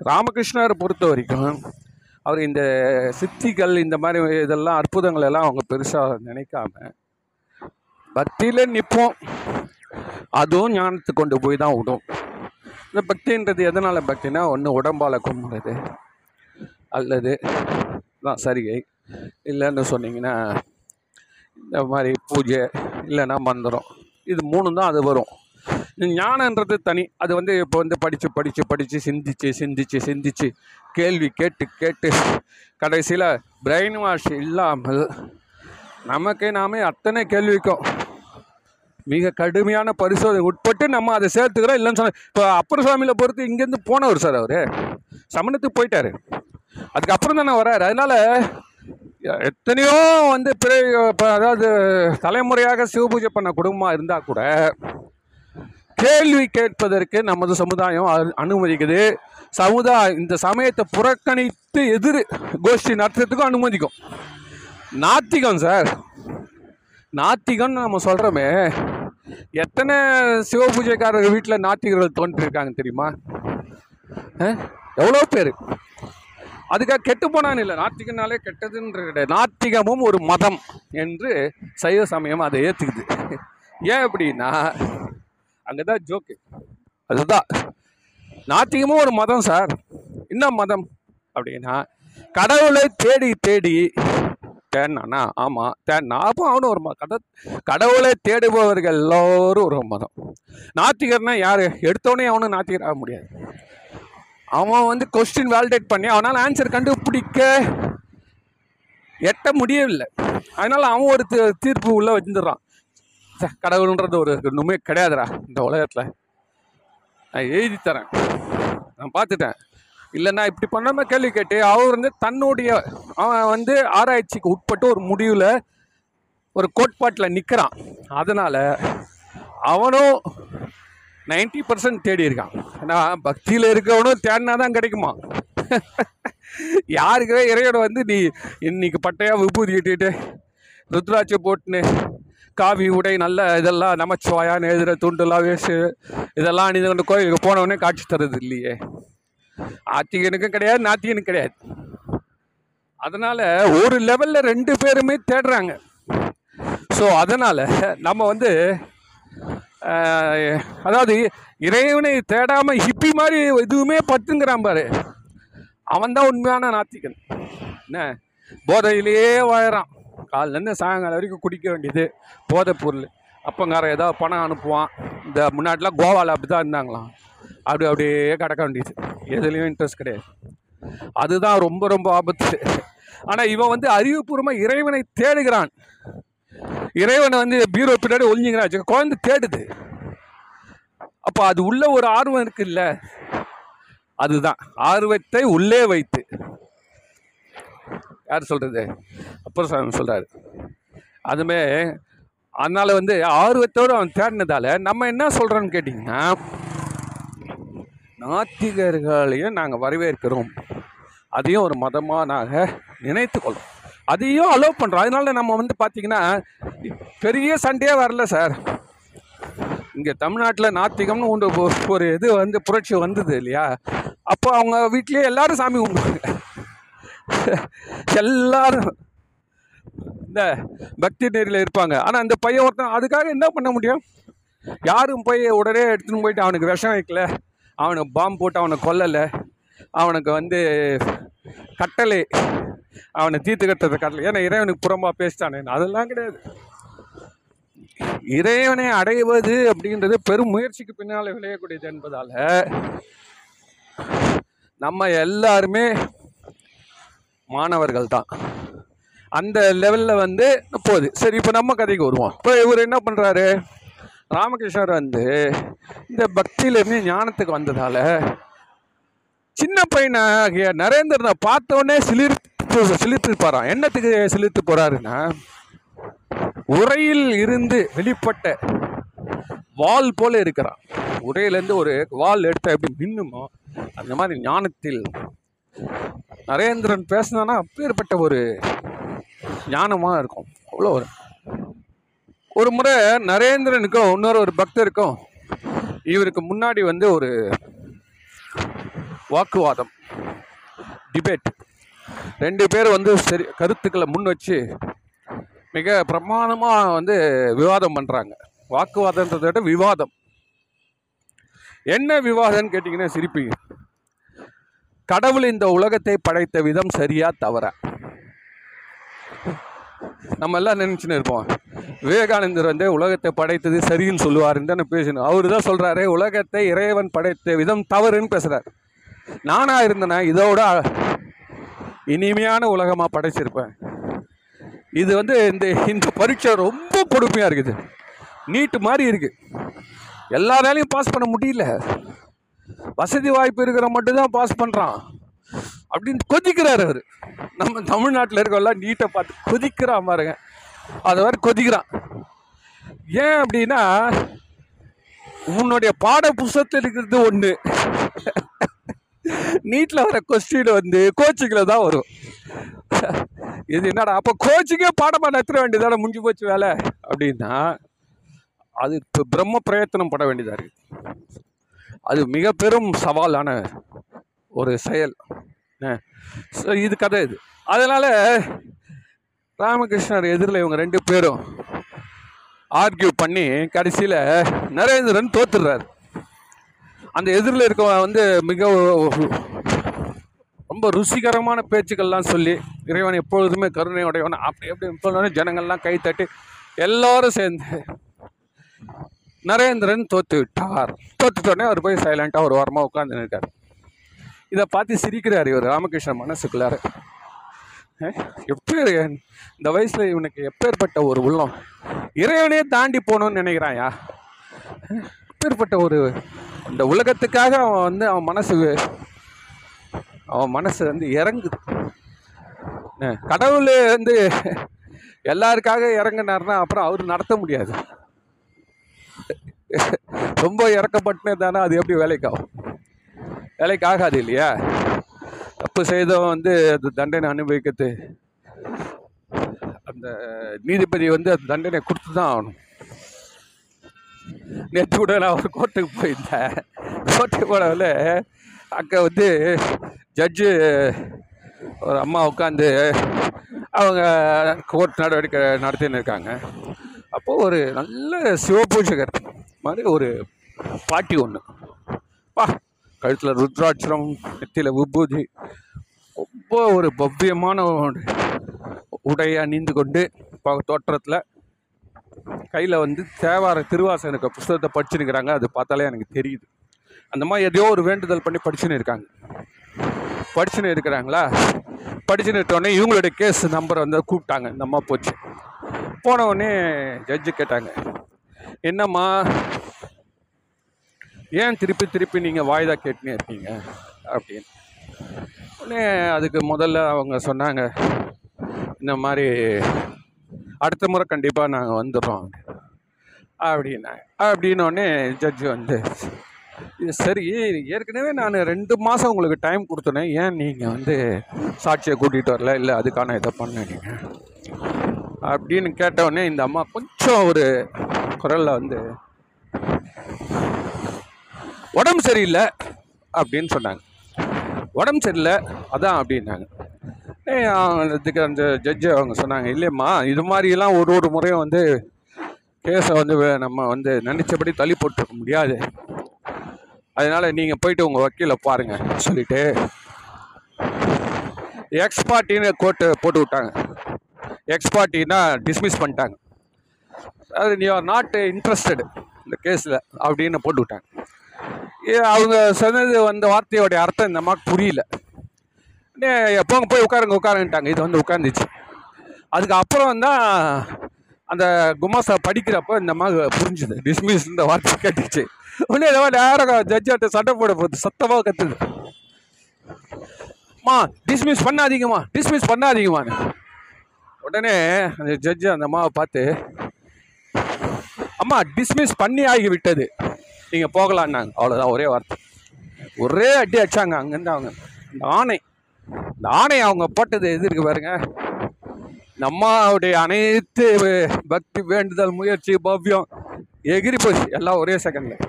ராமகிருஷ்ணரை பொறுத்த வரைக்கும் அவர் இந்த சித்திகள் இந்த மாதிரி இதெல்லாம் அற்புதங்கள் எல்லாம் அவங்க பெருசாக நினைக்காம பக்தியில் நிற்போம் அதுவும் ஞானத்துக்கு கொண்டு போய் தான் விடும். இந்த பக்தின்றது எதனால் பக்தினா ஒன்று உடம்பால் கும்பிடுறது. அல்லது தான் சரிகை இல்லைன்னு சொன்னீங்கன்னா இந்த மாதிரி பூஜை இல்லைன்னா மந்திரம். இது மூணு தான் அது வரும். ஞானன்றது தனி. அது வந்து இப்போ வந்து படித்து படித்து படித்து சிந்திச்சு சிந்திச்சு சிந்திச்சு கேள்வி கேட்டு கேட்டு கடைசியில் பிரெயின் வாஷ் இல்லாமல் நமக்கு நாமே அத்தனை கேள்விக்கும் மிக கடுமையான பரிசோதனை உட்பட்டு நம்ம அதை சேர்த்துக்கிறோம் இல்லைன்னு சொன்ன இப்போ அப்பர் சுவாமியில் பொறுத்து இங்கேருந்து போனவர் சார் அவர். சமணத்துக்கு போயிட்டார். அதுக்கப்புறம் தானே வர்றாரு. அதனால் எத்தனையோ வந்து பிற இப்போ அதாவது தலைமுறையாக சிவபூஜை பண்ண குடும்பமாக இருந்தால் கூட கேள்வி கேட்பதற்கு நமது சமுதாயம் அனுமதிக்குது. சமுதாய இந்த சமயத்தை புறக்கணித்து எதிர் கோஷ்டி நடத்துறதுக்கும் அனுமதிக்கும். நாத்திகம் சார். நாத்திகம்னு நம்ம சொல்கிறோமே எத்தனை சிவபூஜைக்காரர் வீட்டில் நாத்திகர்கள் தோன்றிருக்காங்க தெரியுமா? எவ்வளோ பேர்? அதுக்காக கெட்டு போனான்னு இல்லை. நாத்திகனாலே கெட்டதுன்ற கிடையாது. நாத்திகமும் ஒரு மதம் என்று சைவ சமயம் அதை ஏற்றுக்குது ஏன் அப்படின்னா அங்கே தான் ஜோக்கு அதுதான். நாத்திகமும் ஒரு மதம் சார் என்ன மதம்? அப்படின்னா கடவுளை தேடி தேடி தேடினானா ஆமாம் தேடினா அப்போ அவனும் ஒரு மதம் கட கடவுளை தேடுபவர்கள் எல்லோரும் ஒரு மதம். நாத்திகர்னா யார்? எடுத்தோடனே அவனும் நாத்திகர் ஆக முடியாது. அவன் வந்து கொஸ்டின் வேலிடேட் பண்ணி அவனால் ஆன்சர் கண்டுபிடிக்க எட்ட முடியவில்லை. அதனால் அவன் ஒரு தீ- தீர்ப்பு உள்ளே வச்சுருறான் கடவுள்ன்றது ஒரு ஒன்றுமே கிடையாதுடா இந்த உலகத்தில். நான் எழுதி தரேன். நான் பார்த்துட்டேன். இல்லைன்னா இப்படி பண்ணாமல் கேள்வி கேட்டு அவர் வந்து தன்னுடைய அவன் வந்து ஆராய்ச்சிக்கு உட்பட்டு ஒரு முடிவில் ஒரு கோட்பாட்டில் நிற்கிறான் அதனால் அவனும் நைன்டி பர்சன்ட் தேடி இருக்கான். ஏன்னா பக்தியில் இருக்கவனும் தேடினா தான் கிடைக்குமா? யாருக்குவே இறையோட வந்து நீ இன்னைக்கு பட்டையாக விபூதி கட்டிட்டு ருத்ராட்சி போட்டுன்னு காவி உடை நல்ல இதெல்லாம் நமச்சுவாயான்னு எழுதுகிற துண்டுலாம் வேஸ்ட்டு இதெல்லாம் அணிந்து கொண்டு கோயிலுக்கு போனவொடனே காட்சி தருது இல்லையே. ஆத்திகனுக்கும் கிடையாது நாத்திகனுக்கும் கிடையாது. அதனால் ஒரு லெவலில் ரெண்டு பேருமே தேடுறாங்க. ஸோ அதனால் நம்ம வந்து அதாவது இறைவனை தேடாமல் ஹிப்பி மாதிரி எதுவுமே பத்துங்கிறான் பாரு. அவன் தான் உண்மையான நாத்திகன். என்ன? போதையிலேயே வாழறான். காலிலேருந்து சாயங்காலம் வரைக்கும் குடிக்க வேண்டியது போதைப் பொருள். அப்பங்காரன் ஏதாவது பணம் அனுப்புவான். இந்த முன்னாடிலாம் கோவாவில் அப்படி தான் இருந்தாங்களாம். அப்படி அப்படியே கிடக்க வேண்டியது. எதுலேயும் இன்ட்ரெஸ்ட் கிடையாது. அதுதான் ரொம்ப ரொம்ப ஆபத்து. ஆனால் இவன் வந்து அறிவுபூர்வமாக இறைவனை தேடுகிறான். இறைவனை வந்து பீரோ பின்னாடி ஒழிஞ்சிங்கிறான் குழந்தை தேடுது. அப்போ அது உள்ள ஒரு ஆர்வம் இருக்குல்ல. அதுதான். ஆர்வத்தை உள்ளே வைத்து. யார் சொல்கிறது அப்புறம் சாமி சொல்கிறாரு அதுமே அதனால் வந்து ஆர்வத்தோடு அவன் தேடினதால நம்ம என்ன சொல்கிறோன்னு கேட்டிங்கன்னா நாத்திகர்களையும் நாங்கள் வரவேற்கிறோம். அதையும் ஒரு மதமாக நாங்கள் நினைத்துக்கொள்ளும். அதையும் அலோவ் பண்ணுறோம் அதனால நம்ம வந்து பார்த்திங்கன்னா பெரிய சண்டையே வரல சார். இங்கே தமிழ்நாட்டில் நாத்திகம்னு ஒன்று ஒரு இது வந்து புரட்சி வந்தது இல்லையா? அப்போ அவங்க வீட்லேயே எல்லாரும் சாமி கும்பிடுவாங்க. (laughs) எல்லாரும் இந்த பக்தி நெறியில் இருப்பாங்க. ஆனால் அந்த பையன் ஒருத்தன் அதுக்காக என்ன பண்ண முடியும்? யாரும் போய் உடனே எடுத்துன்னு போயிட்டு அவனுக்கு விஷம் வைக்கல. அவனுக்கு பாம்பு போட்டு அவனை கொல்லலை. அவனுக்கு வந்து கட்டளை. அவனை தீர்த்து கட்டுறது கட்டளை. ஏன்னா இறைவனுக்கு புறம்பாக பேசிட்டானே. அதெல்லாம் கிடையாது. இறைவனை அடைவது அப்படின்றது பெரும் முயற்சிக்கு பின்னால் விளையக்கூடியது என்பதால் நம்ம எல்லாருமே மாணவர்கள் தான். அந்த லெவலில் வந்து போகுது. சரி இப்போ நம்ம கதைக்கு வருவோம். இப்போ இவர் என்ன பண்ணுறாரு ராமகிருஷ்ணர் வந்து இந்த பக்தியிலேருந்து ஞானத்துக்கு வந்ததால் சின்ன பையனாகிய நரேந்திரனை பார்த்தோன்னே சிலிர்த்து சிலிர்த்து போகிறான் என்னத்துக்கு சிலிர்த்து போகிறாருன்னா உரையில் இருந்து வெளிப்பட்ட வால் போல இருக்கிறான். உரையிலேருந்து ஒரு வால் எடுத்த எப்படி மின்னுமோ அந்த மாதிரி ஞானத்தில் நரேந்திரன் பேசினானா அப்பேற்பட்ட ஒரு ஞானமாக இருக்கும். அவ்வளோ ஒரு. ஒரு முறை நரேந்திரனுக்கும் இன்னொரு ஒரு பக்தருக்கும் இவருக்கு முன்னாடி வந்து ஒரு வாக்குவாதம் டிபேட் ரெண்டு பேர் வந்து சரி கருத்துக்களை முன் வச்சு மிக பிரமாணமாக வந்து விவாதம் பண்ணுறாங்க வாக்குவாதன்றதை விட விவாதம். என்ன விவாதம்னு கேட்டிங்கன்னா சிரிப்பீங்க. கடவுள் இந்த உலகத்தை படைத்த விதம் சரியா தவற? நம்ம எல்லாம் நினைச்சுன்னு இருப்போம். விவேகானந்தர் வந்து உலகத்தை படைத்தது சரின்னு சொல்லுவாருன்னு தானே பேசணும். அவரு தான் சொல்றாரு உலகத்தை இறைவன் படைத்த விதம் தவறுன்னு பேசுறாரு. நானா இருந்தேனா இதோட இனிமையான உலகமா படைச்சிருப்பேன். இது வந்து இந்த இந்த பரீட்சை ரொம்ப கொடுமையா இருக்குது. நீட்டு மாதிரி இருக்கு. எல்லாராலையும் பாஸ் பண்ண முடியல. வசதி வாய்ப்பு இருக்கிற மட்டும்தான் பாஸ் பண்ணுறான் அப்படின்னு கொதிக்கிறார் அவர். நம்ம தமிழ்நாட்டில் இருக்கவெல்லாம் நீட்டை பார்த்து கொதிக்கிறான் பாருங்க. அதை மாதிரி கொதிக்கிறான். ஏன் அப்படின்னா உன்னுடைய பாட புஸ்தகத்தில் இருக்கிறது ஒன்று நீட்டில் வர கொஸ்டின் வந்து கோச்சிங்கில் தான் வரும். இது என்னடா அப்போ கோச்சிங்கே பாடமாக நடத்த வேண்டியதான? முடிஞ்சு போச்சு வேலை. அப்படின்னா அது இப்போ பிரம்ம பிரயத்தனம் பட வேண்டியதாக இருக்குது அது மிக பெரும் சவாலான ஒரு செயல். இது கதை இது. அதனால் ராமகிருஷ்ணர் எதிரில் இவங்க ரெண்டு பேரும் ஆர்கியூ பண்ணி கடைசியில் நரேந்திரன் தோத்துடுறாரு. அந்த எதிரில் இருக்கவன் வந்து மிக ரொம்ப ருசிகரமான பேச்சுக்கள்லாம் சொல்லி இறைவன் எப்பொழுதுமே கருணை உடையவன் அப்படி எப்படி சொன்னோடனே ஜனங்கள்லாம் கை தட்டி எல்லாரும் சேர்ந்து நரேந்திரன் தோத்து விட்டார். தோத்துட்டோடனே அவர் போய் சைலண்டாக ஒரு வாரமாக உட்காந்து இருக்கார் இதை பார்த்து சிரிக்கிறார் இவர் ராமகிருஷ்ணன் மனசுக்குள்ளார. எப்பேர் இந்த வயசில் இவனுக்கு எப்பேற்பட்ட ஒரு உள்ளம்? இறைவனே தாண்டி போகணும்னு நினைக்கிறாயா அஹ், எப்பேற்பட்ட ஒரு இந்த உலகத்துக்காக அவன் வந்து அவன் மனசு அவன் மனசு வந்து இறங்குது. கடவுள் வந்து எல்லாருக்காக இறங்குனாருன்னா அப்புறம் அவர் நடத்த முடியாது. ரொம்ப இறக்கப்பட்டு தானே அது எப்படி வேலைக்காகும்? வேலைக்கு ஆகாது இல்லையா? தப்பு செய்தவன் வந்து அது தண்டனை அனுபவிக்கிறது. அந்த நீதிபதி வந்து அந்த தண்டனை கொடுத்து தான் ஆகணும். நேற்று கூட நான் ஒரு கோர்ட்டுக்கு போயிருந்தேன். கோர்ட்டுக்கு போனவில் அங்கே வந்து ஜட்ஜு ஒரு அம்மா உட்காந்து அவங்க கோர்ட் நடவடிக்கை நடத்தின்னு இருக்காங்க. அப்போது ஒரு நல்ல சிவபூஜகர் மாதிரி ஒரு பாட்டி ஒன்று பா கழுத்தில் ருத்ராட்சரம் நெத்தியில் விபூதி ரொம்ப ஒரு பவ்யமான ஒரு உடையை அணிந்து கொண்டு ப- தோற்றத்தில் கையில் வந்து தேவார திருவாசனுக்கு புஸ்தகத்தை படிச்சுருக்கிறாங்க. அது பார்த்தாலே எனக்கு தெரியுது. அந்த மாதிரி எதையோ ஒரு வேண்டுதல் பண்ணி படிச்சுன்னு இருக்காங்க. படிச்சுன்னு இருக்கிறாங்களா? படிச்சுன்னு இருக்கோடனே இவங்களுடைய கேஸ் நம்பரை வந்து கூப்பிட்டாங்க. இந்த அம்மா போச்சு. போன உடனே ஜட்ஜு கேட்டாங்க. என்னம்மா? ஏன் திருப்பி திருப்பி நீங்கள் வாய்தா கேட்டுனே இருக்கீங்க? அப்படின்னு. உடனே அதுக்கு முதல்ல அவங்க சொன்னாங்க இந்த மாதிரி அடுத்த முறை கண்டிப்பாக நாங்கள் வந்துடுறோம். அப்படின்னாங்க அப்படின்னோடனே ஜட்ஜு வந்து சரி ஏற்கனவே நான் ரெண்டு மாதம் உங்களுக்கு டைம் கொடுத்தனேன் ஏன் நீங்கள் வந்து சாட்சியை கூட்டிகிட்டு வரல? இல்லை அதுக்கான இதை பண்ண நீங்கள் அப்படின்னு கேட்டவுடனே இந்த அம்மா கொஞ்சம் ஒரு குரலில் வந்து உடம்பு சரியில்லை அப்படின்னு சொன்னாங்க. உடம்பு சரியில்லை. அதான் அப்படின்னாங்க. இதுக்கு அந்த ஜட்ஜு அவங்க சொன்னாங்க இல்லையம்மா இது மாதிரிலாம் ஒரு ஒரு முறையும் வந்து கேஸை வந்து நம்ம வந்து நினச்சபடி தள்ளி போட்டுருக்க முடியாது. அதனால் நீங்கள் போயிட்டு உங்கள் வக்கீலை பாருங்க சொல்லிட்டு எக்ஸ் பார்ட்டின்னு கோர்ட்டு போட்டு விட்டாங்க. எக்ஸ் பார்ட்டினா டிஸ்மிஸ் பண்ணிட்டாங்க. அது நீ ஆர் நாட் இன்ட்ரெஸ்டட் இந்த கேஸில் அப்படின்னு போட்டு விட்டாங்க. ஏ, அவங்க சொன்னது அந்த வார்த்தையோடைய அர்த்தம் இந்த மாதிரி புரியல. எப்போங்க போய் உட்காருங்க உட்காருங்கட்டாங்க இது வந்து உட்காந்துச்சு அதுக்கு அப்புறம் தான் அந்த குமாசா படிக்கிறப்போ இந்த மாதிரி புரிஞ்சுது. டிஸ்மிஸ் இந்த வார்த்தை கேட்டுச்சு. உடனே ஏதோ நேரம் ஜட்ஜாட்ட சட்டை போட போகுது. சத்தமாக கத்துது. மா டிஸ்மிஸ் பண்ணாதீங்கம்மா. டிஸ்மிஸ் பண்ணாதீங்கம்மான்னு உடனே அந்த ஜட்ஜு அந்த அம்மாவை பார்த்து அம்மா டிஸ்மிஸ் பண்ணி ஆகி விட்டது நீங்கள் போகலான்னாங்க அவ்வளோதான் ஒரே வார்த்தை. ஒரே அடி அடிச்சாங்க. அங்கேருந்து அவங்க இந்த ஆணை இந்த ஆணை அவங்க போட்டது எது இருக்கு பாருங்க. இந்த அம்மாவுடைய அனைத்து பக்தி வேண்டுதல் முயற்சி பவ்யம் எகிரி போச்சு எல்லாம் ஒரே செகண்டில்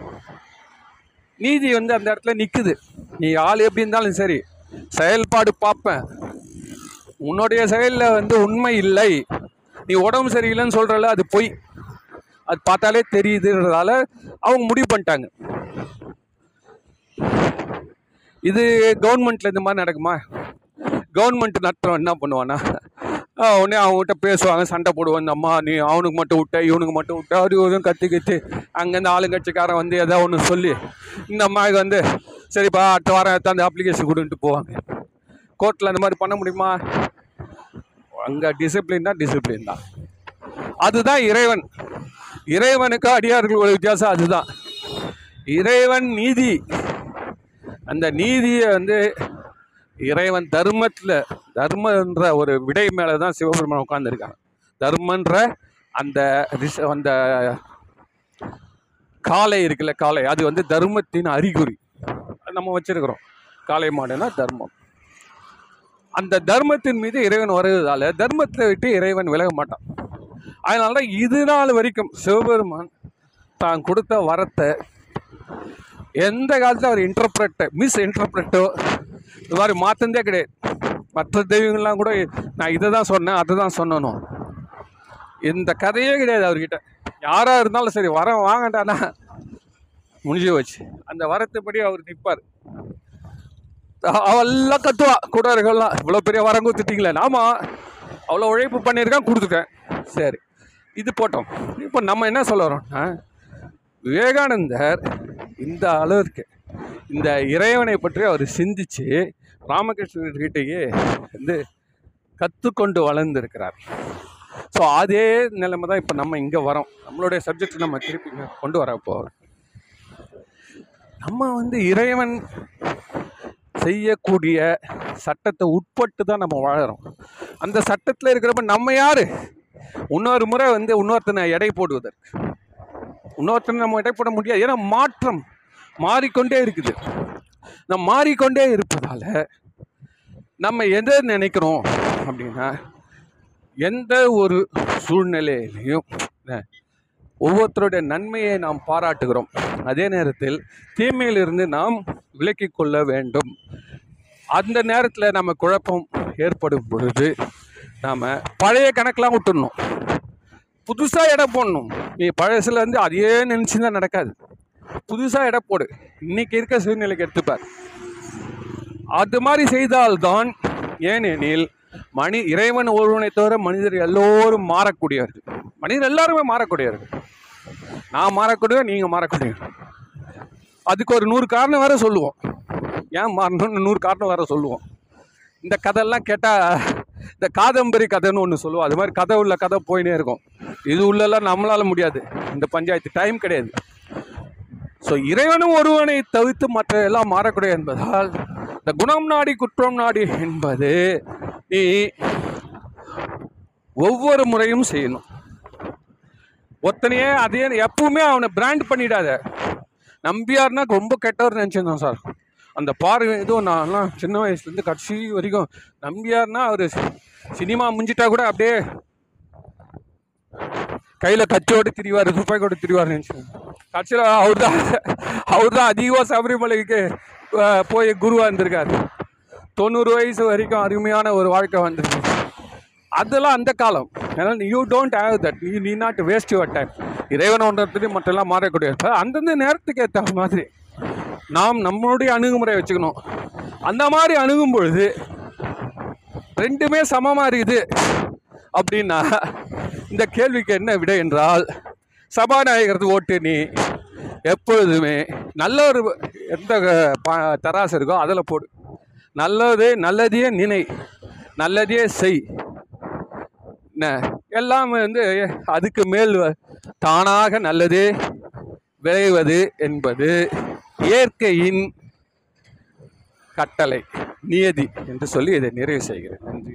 நீதி வந்து அந்த இடத்துல நிற்குது நீ ஆள் எப்படி இருந்தாலும் சரி செயல்பாடு பார்ப்பேன். உன்னுடைய செயலில் வந்து உண்மை இல்லை. நீ உடம்பு சரியில்லைன்னு சொல்கிறல அது பொய். அது பார்த்தாலே தெரியுதுன்றதால அவங்க முடிவு பண்ணிட்டாங்க. இது கவர்மெண்ட்டில் இந்த மாதிரி நடக்குமா? கவர்மெண்ட் நடத்துறோம் என்ன பண்ணுவானா? உடனே அவங்ககிட்ட பேசுவாங்க சண்டை போடுவாங்க இந்த அம்மா நீ அவனுக்கு மட்டும் விட்ட இவனுக்கு மட்டும் விட்ட அது இதுவும் கத்தி கத்தி அங்கேருந்து ஆளுங்கட்சிக்காரன் வந்து எதா ஒன்று சொல்லி இந்த அம்மாவுக்கு வந்து சரிப்பா அடுத்த வாரம் எடுத்து அந்த அப்ளிகேஷன் கொடுன்ட்டு போவாங்க. கோர்ட்டில் அந்த மாதிரி பண்ண முடியுமா? அங்கே டிசிப்ளின் தான் டிசிப்ளின் தான். அதுதான் இறைவன். இறைவனுக்கு அடியார்கள் ஒரு வித்தியாசம் அதுதான். இறைவன் நீதி. அந்த நீதியை வந்து இறைவன் தர்மத்தில் தர்மன்ற ஒரு விடை மேலே தான் சிவபெருமான் உட்கார்ந்திருக்காங்க தர்மன்ற அந்த ரிஷ- அந்த காளை இருக்குல்ல காளை அது வந்து தர்மத்தின் அறிகுறி. நம்ம வச்சிருக்கிறோம். காளை மாடுனா தர்மம். அந்த தர்மத்தின் மீது இறைவன் வருவதால் தர்மத்தை விட்டு இறைவன் விலக மாட்டான். அதனால தான் இது நாள் வரைக்கும் சிவபெருமான் தான் கொடுத்த வரத்தை எந்த காலத்தில் அவர் இன்டர்பிரட்டை மிஸ் இன்டர்பிரட்டோ இது மாதிரி மாற்றந்தே கிடையாது. மற்ற தெய்வங்கள்லாம் கூட நான் இதை தான் சொன்னேன் அதை தான் சொன்னணும். இந்த கதையே கிடையாது அவர்கிட்ட. யாராக இருந்தாலும் சரி வரம் வாங்கண்டானா முடிஞ்சு வச்சு அந்த வரத்துப்படி அவர் நிற்பார் அவெல்லாம் கத்துவா கூடார்கள்லாம். இவ்வளோ பெரிய வரம் கொடுத்துட்டீங்களே. ஆமாம் அவ்வளோ உழைப்பு பண்ணியிருக்கான் கொடுத்துட்டேன். சரி இது போட்டோம். இப்போ நம்ம என்ன சொல்ல வரோம்னா விவேகானந்தர் இந்த அளவிற்கு இந்த இறைவனை பற்றி அவர் சிந்திச்சு ராமகிருஷ்ணர்கிட்டயே வந்து கற்றுக்கொண்டு வளர்ந்துருக்கிறார். ஸோ அதே நிலைமை தான் இப்போ நம்ம இங்கே வரோம். நம்மளுடைய சப்ஜெக்ட் நம்ம திருப்பி கொண்டு வர போகிறோம் நம்ம வந்து இறைவன் செய்யக்கூடிய சட்டத்தை உட்பட்டு தான் நம்ம வாழறோம். அந்த சட்டத்தில் இருக்கிறப்ப நம்ம யார்? இன்னொரு முறை வந்து இன்னொருத்தனை எடை போடுவதற்கு. இன்னொருத்தனை நம்ம எடை போட முடியாது. ஏன்னா மாற்றம் மாறிக்கொண்டே இருக்குது. நம்ம மாறிக்கொண்டே இருப்பதால நம்ம எதை நினைக்கிறோம் அப்படின்னா எந்த ஒரு சூழ்நிலையிலையும் ஒவ்வொருத்தருடைய நன்மையை நாம் பாராட்டுகிறோம். அதே நேரத்தில் தீமையிலிருந்து நாம் விலக்கி கொள்ள வேண்டும். அந்த நேரத்தில் நம்ம குழப்பம் ஏற்படும் பொழுது நாம் பழைய கணக்கெலாம் விட்டுடணும் புதுசாக இடம் போடணும். நீ பழசுலேருந்து அதையே நினச்சி தான் நடக்காது. புதுசாக எடை போடு. இன்னைக்கு இருக்க சூழ்நிலைக்கு எடுத்துப்பார். அது மாதிரி செய்தால்தான் ஏனெனில் மணி இறைவன் ஒருவனை தவிர மனிதர் எல்லோரும் மாறக்கூடியவர்கள். மனிதர் எல்லாருமே மாறக்கூடியவர்கள். நான் மாறக்கூடியவர் நீங்கள் மாறக்கூடியவர் அதுக்கு ஒரு நூறு காரணம் வேற சொல்லுவோம். ஏன் மாறணும்னு நூறு காரணம் வேற சொல்லுவோம். இந்த கதையெல்லாம் கேட்டால் இந்த காதம்பரி கதைன்னு ஒன்று சொல்லுவோம். அது மாதிரி கதை உள்ள கதை போயினே இருக்கும். இது உள்ளெல்லாம் நம்மளால முடியாது. இந்த பஞ்சாயத்து டைம் கிடையாது. ஸோ இறைவனும் ஒருவனை தவிர்த்து மற்ற எல்லாம் மாறக்கூடிய என்பதால் இந்த குணம் நாடி குற்றம் நாடி என்பது நீ ஒவ்வொரு முறையும் செய்யணும். ஒருத்தனையே அதே எப்பவுமே அவனை பிராண்ட் பண்ணிடாத. நம்பியார்னா ரொம்ப கெட்டவர் நினச்சிருந்தோம் சார். அந்த பார்வை இதுவும் நான்லாம் சின்ன வயசுலேருந்து கடைசி வரைக்கும் நம்பியார்னா அவர் சினிமா முடிஞ்சிட்டா கூட அப்படியே கையில் கச்சோடு திரிவார் கூட திரிவார் நினச்சிருந்தேன். கட்சியில் அவர் தான் அவர் தான் அதிகமாக சபரிமலைக்கு போய் குருவாக இருந்திருக்கார் தொண்ணூறு வயசு வரைக்கும் அருமையான ஒரு வாழ்க்கை வந்துருக்கு அதெல்லாம் அந்த காலம். ஏன்னா you don't have that you need not waste your time இறைவன் ஒன்றத்துலேயும் மற்றெல்லாம் மாறக்கூடிய அந்தந்த நேரத்துக்கு ஏற்ற மாதிரி நாம் நம்மளுடைய அணுகுமுறை வச்சுக்கணும். அந்த மாதிரி அணுகும் பொழுது ரெண்டுமே சமமாக இருக்குது. அப்படின்னா இந்த கேள்விக்கு என்ன விடை என்றால் சபாநாயகருக்கு ஓட்டு நீ எப்பொழுதுமே நல்ல ஒரு எந்த தராசு இருக்கோ அதில் போடு. நல்லது நல்லதையே நினை நல்லதையே செய். என்ன? எல்லாமே வந்து அதுக்கு மேல் தானாக நல்லதே விளைவது என்பது இயற்கையின் கட்டளை நியதி என்று சொல்லி இதை நிறைவு செய்கிறேன். நன்றி